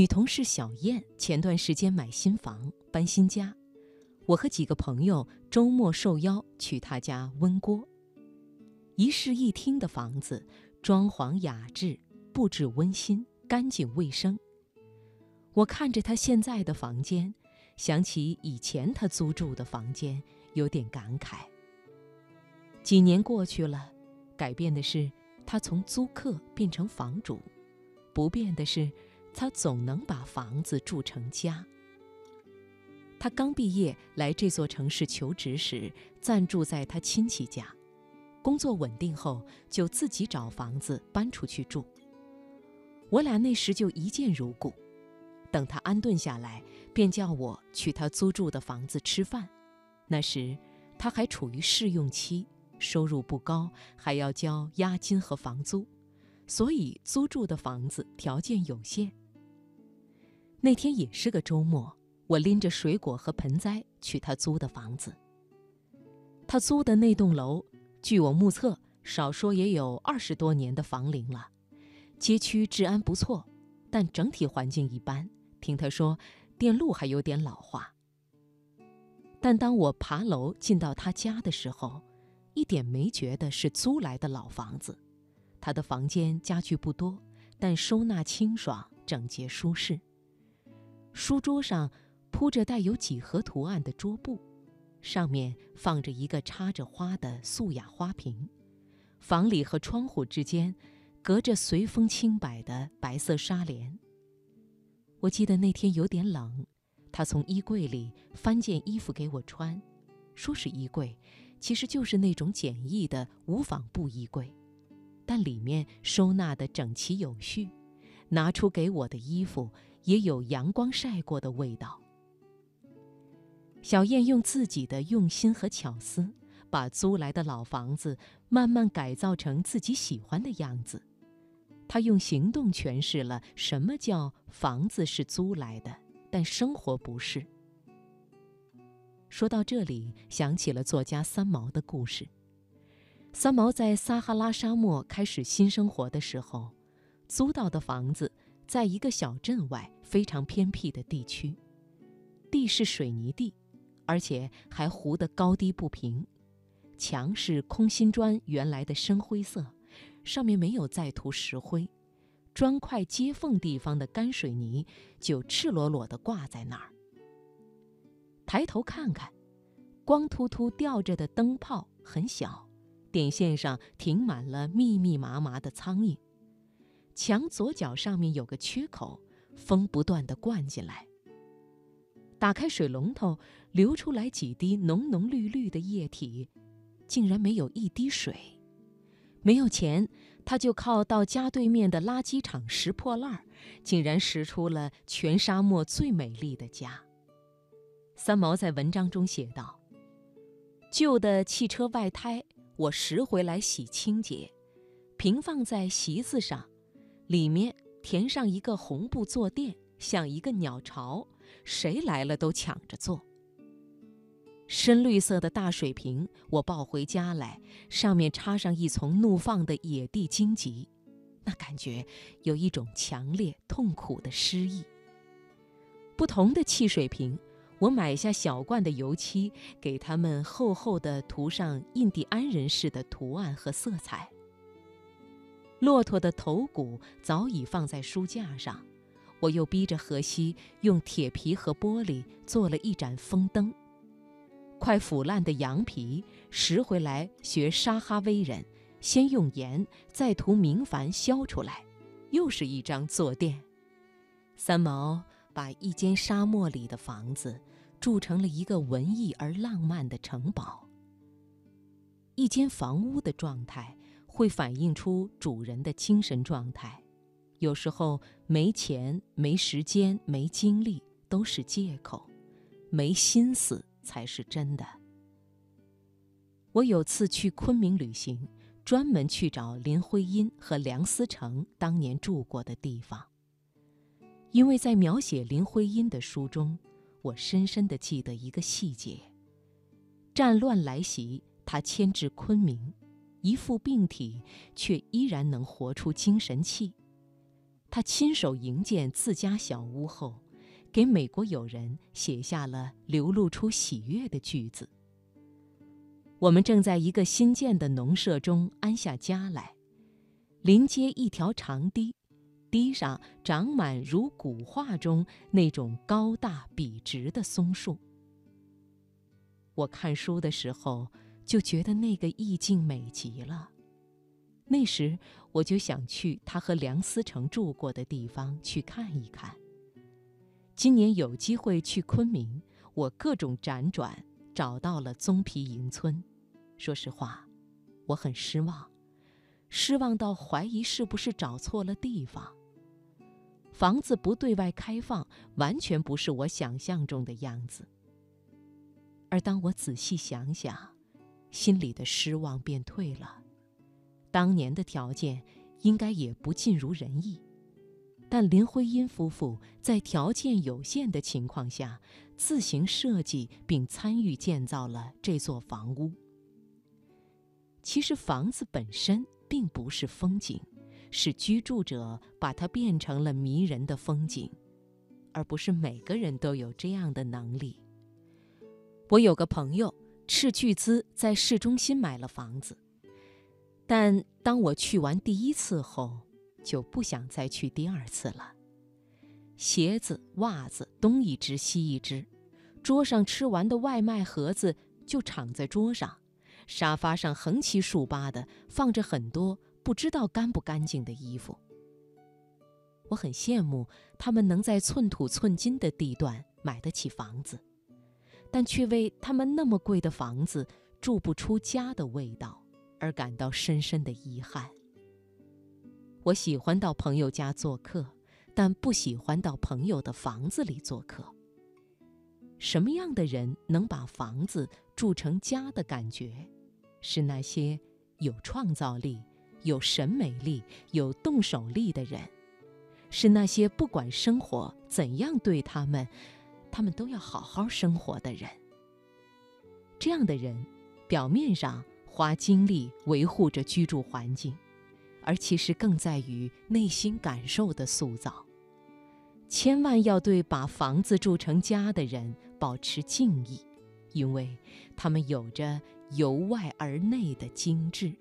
女同事小燕前段时间买新房搬新家，我和几个朋友周末受邀去她家温锅。一室一厅的房子，装潢雅致，布置温馨、干净卫生。我看着她现在的房间，想起以前她租住的房间，有点感慨。几年过去了，改变的是她从租客变成房主，不变的是。他总能把房子住成家。他刚毕业来这座城市求职时，暂住在他亲戚家，工作稳定后就自己找房子搬出去住。我俩那时就一见如故。等他安顿下来，便叫我去他租住的房子吃饭。那时他还处于试用期，收入不高，还要交押金和房租，所以租住的房子条件有限。那天也是个周末，我拎着水果和盆栽去他租的房子。他租的那栋楼，据我目测，少说也有二十多年的房龄了。街区治安不错，但整体环境一般。听他说，电路还有点老化。但当我爬楼进到他家的时候，一点没觉得是租来的老房子。他的房间家具不多，但收纳清爽、整洁、舒适。书桌上铺着带有几何图案的桌布，上面放着一个插着花的素雅花瓶。房里和窗户之间隔着随风轻摆的白色纱帘。我记得那天有点冷，他从衣柜里翻件衣服给我穿，说是衣柜，其实就是那种简易的无纺布衣柜，但里面收纳的整齐有序。拿出给我的衣服。也有阳光晒过的味道。小燕用自己的用心和巧思，把租来的老房子慢慢改造成自己喜欢的样子。她用行动诠释了什么叫房子是租来的，但生活不是。说到这里，想起了作家三毛的故事。三毛在撒哈拉沙漠开始新生活的时候，租到的房子。在一个小镇外非常偏僻的地区，地是水泥地，而且还糊得高低不平，墙是空心砖原来的深灰色，上面没有再涂石灰，砖块接缝地方的干水泥就赤裸裸地挂在那儿。抬头看看，光秃秃吊着的灯泡很小，电线上停满了密密麻麻的苍蝇。墙左脚上面有个缺口，风不断地灌进来。打开水龙头，流出来几滴浓浓绿绿的液体，竟然没有一滴水。没有钱，他就靠到家对面的垃圾场拾破烂儿，竟然拾出了全沙漠最美丽的家。三毛在文章中写道：“旧的汽车外胎，我拾回来洗清洁，平放在席子上。”里面填上一个红布坐垫，像一个鸟巢，谁来了都抢着坐。深绿色的大水瓶，我抱回家来，上面插上一丛怒放的野地荆棘，那感觉有一种强烈痛苦的诗意。不同的汽水瓶，我买下小罐的油漆，给它们厚厚的涂上印第安人式的图案和色彩。骆驼的头骨早已放在书架上，我又逼着荷西用铁皮和玻璃做了一盏风灯。快腐烂的羊皮拾回来，学沙哈威人，先用盐，再涂明矾削出来，又是一张坐垫。三毛把一间沙漠里的房子筑成了一个文艺而浪漫的城堡。一间房屋的状态。会反映出主人的精神状态，有时候没钱、没时间、没精力都是借口，没心思才是真的。我有次去昆明旅行，专门去找林徽因和梁思成当年住过的地方，因为在描写林徽因的书中，我深深地记得一个细节：战乱来袭，他迁至昆明。一副病体，却依然能活出精神气。他亲手营建自家小屋后，给美国友人写下了流露出喜悦的句子。我们正在一个新建的农舍中安下家来，临街一条长堤，堤上长满如古画中那种高大笔直的松树。我看书的时候就觉得那个意境美极了，那时我就想去他和梁思成住过的地方去看一看。今年有机会去昆明，我各种辗转找到了棕皮营村。说实话，我很失望，失望到怀疑是不是找错了地方。房子不对外开放，完全不是我想象中的样子。而当我仔细想想，心里的失望便退了。当年的条件应该也不尽如人意，但林徽因夫妇在条件有限的情况下，自行设计并参与建造了这座房屋。其实房子本身并不是风景，是居住者把它变成了迷人的风景，而不是每个人都有这样的能力。我有个朋友斥巨资在市中心买了房子，但当我去完第一次后，就不想再去第二次了。鞋子、袜子东一只西一只，桌上吃完的外卖盒子就敞在桌上。沙发上横七竖八的放着很多不知道干不干净的衣服。我很羡慕他们能在寸土寸金的地段买得起房子，但却为他们那么贵的房子住不出家的味道而感到深深的遗憾。我喜欢到朋友家做客，但不喜欢到朋友的房子里做客。什么样的人能把房子住成家的感觉？是那些有创造力、有审美力、有动手力的人，是那些不管生活怎样对他们，他们都要好好生活的人。这样的人，表面上花精力维护着居住环境，而其实更在于内心感受的塑造。千万要对把房子住成家的人保持敬意，因为他们有着。由外而内的精致。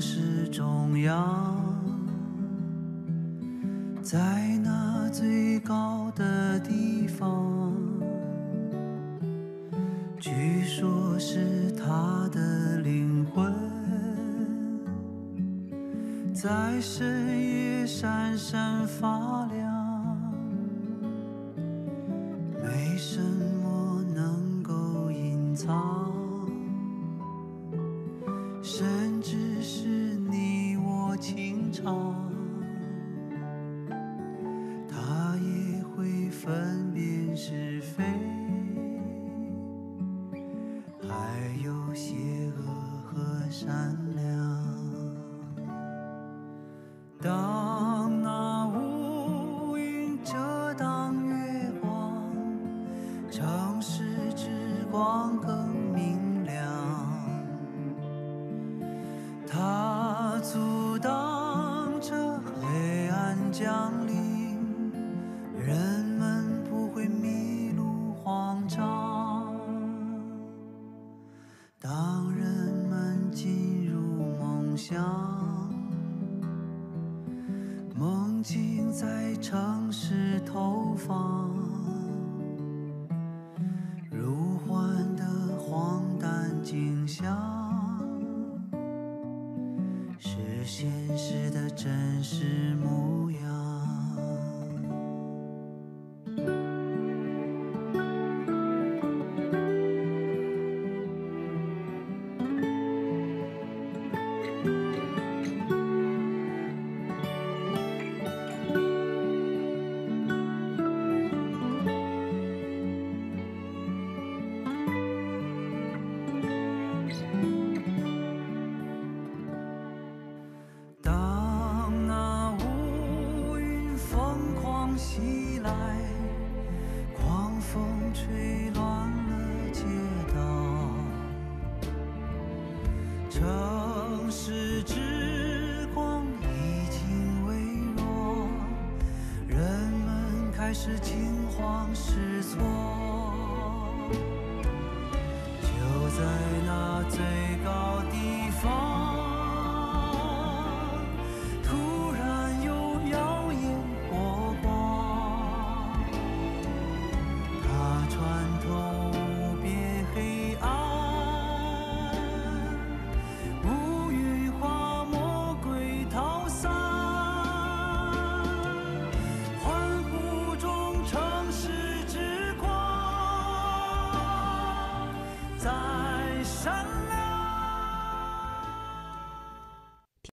是中央，在那最高的地方，据说是他的灵魂，在深夜闪闪发亮，光更明亮。它阻挡着黑暗。降临，人们不会迷路慌张。当人们进入梦乡，梦境在城市投放，还是惊慌失措，就在那最高地方。